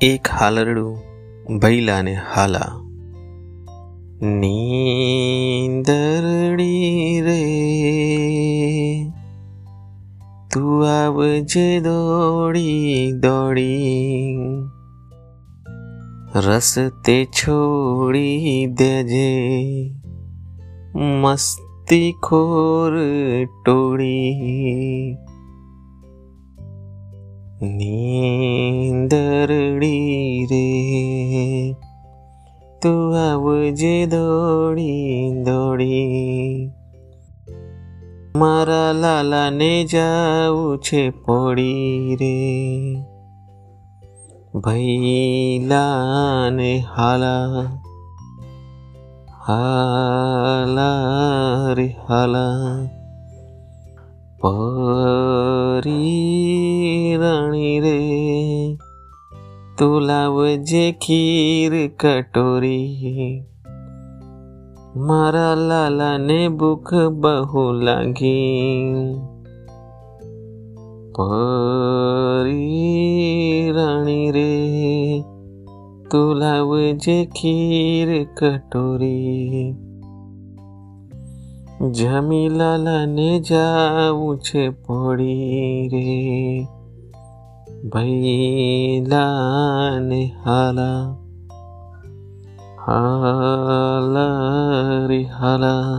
એક હાલરડું ભૈલાને હાલા. નીંદરડી રે, તું આવજે દોડી દોડી, રસ્તે છોડી દેજે, મસ્તી ખોર ટોળી. નીંદરડી રે તું આવજે દોડી દોડી. મારા લાલાને જાવું છે પોડી રે. ભૈલાને હાલા હાલા રે હાલા. પરી તું લાવજે ખીર કટોરી. મારા લાલાને ભૂખ બહુ લાગી. પરી રાણી રે તું લાવજે ખીર કટોરી. જમી લાલાને જાવું છે પડી રે. ભૈલાને હાલા હાલા રે હાલા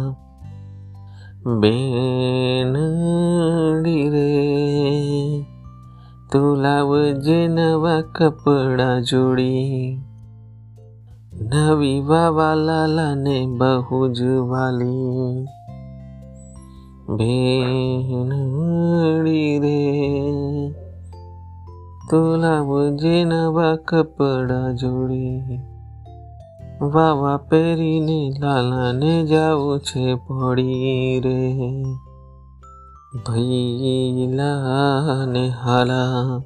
બેનડી રે તું લાવજે નવા કપડા જોડી નવી વાવા લાલાને બહુ જ વાલી બેનડી રે તું લાવજે નવા કપડા જોડી. વાવા પહેરીને લાલાને જાવું છે પડી રે. ભૈલાને હાલા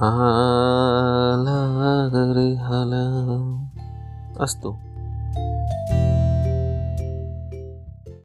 હાલા રે હાલા. અસ્તુ.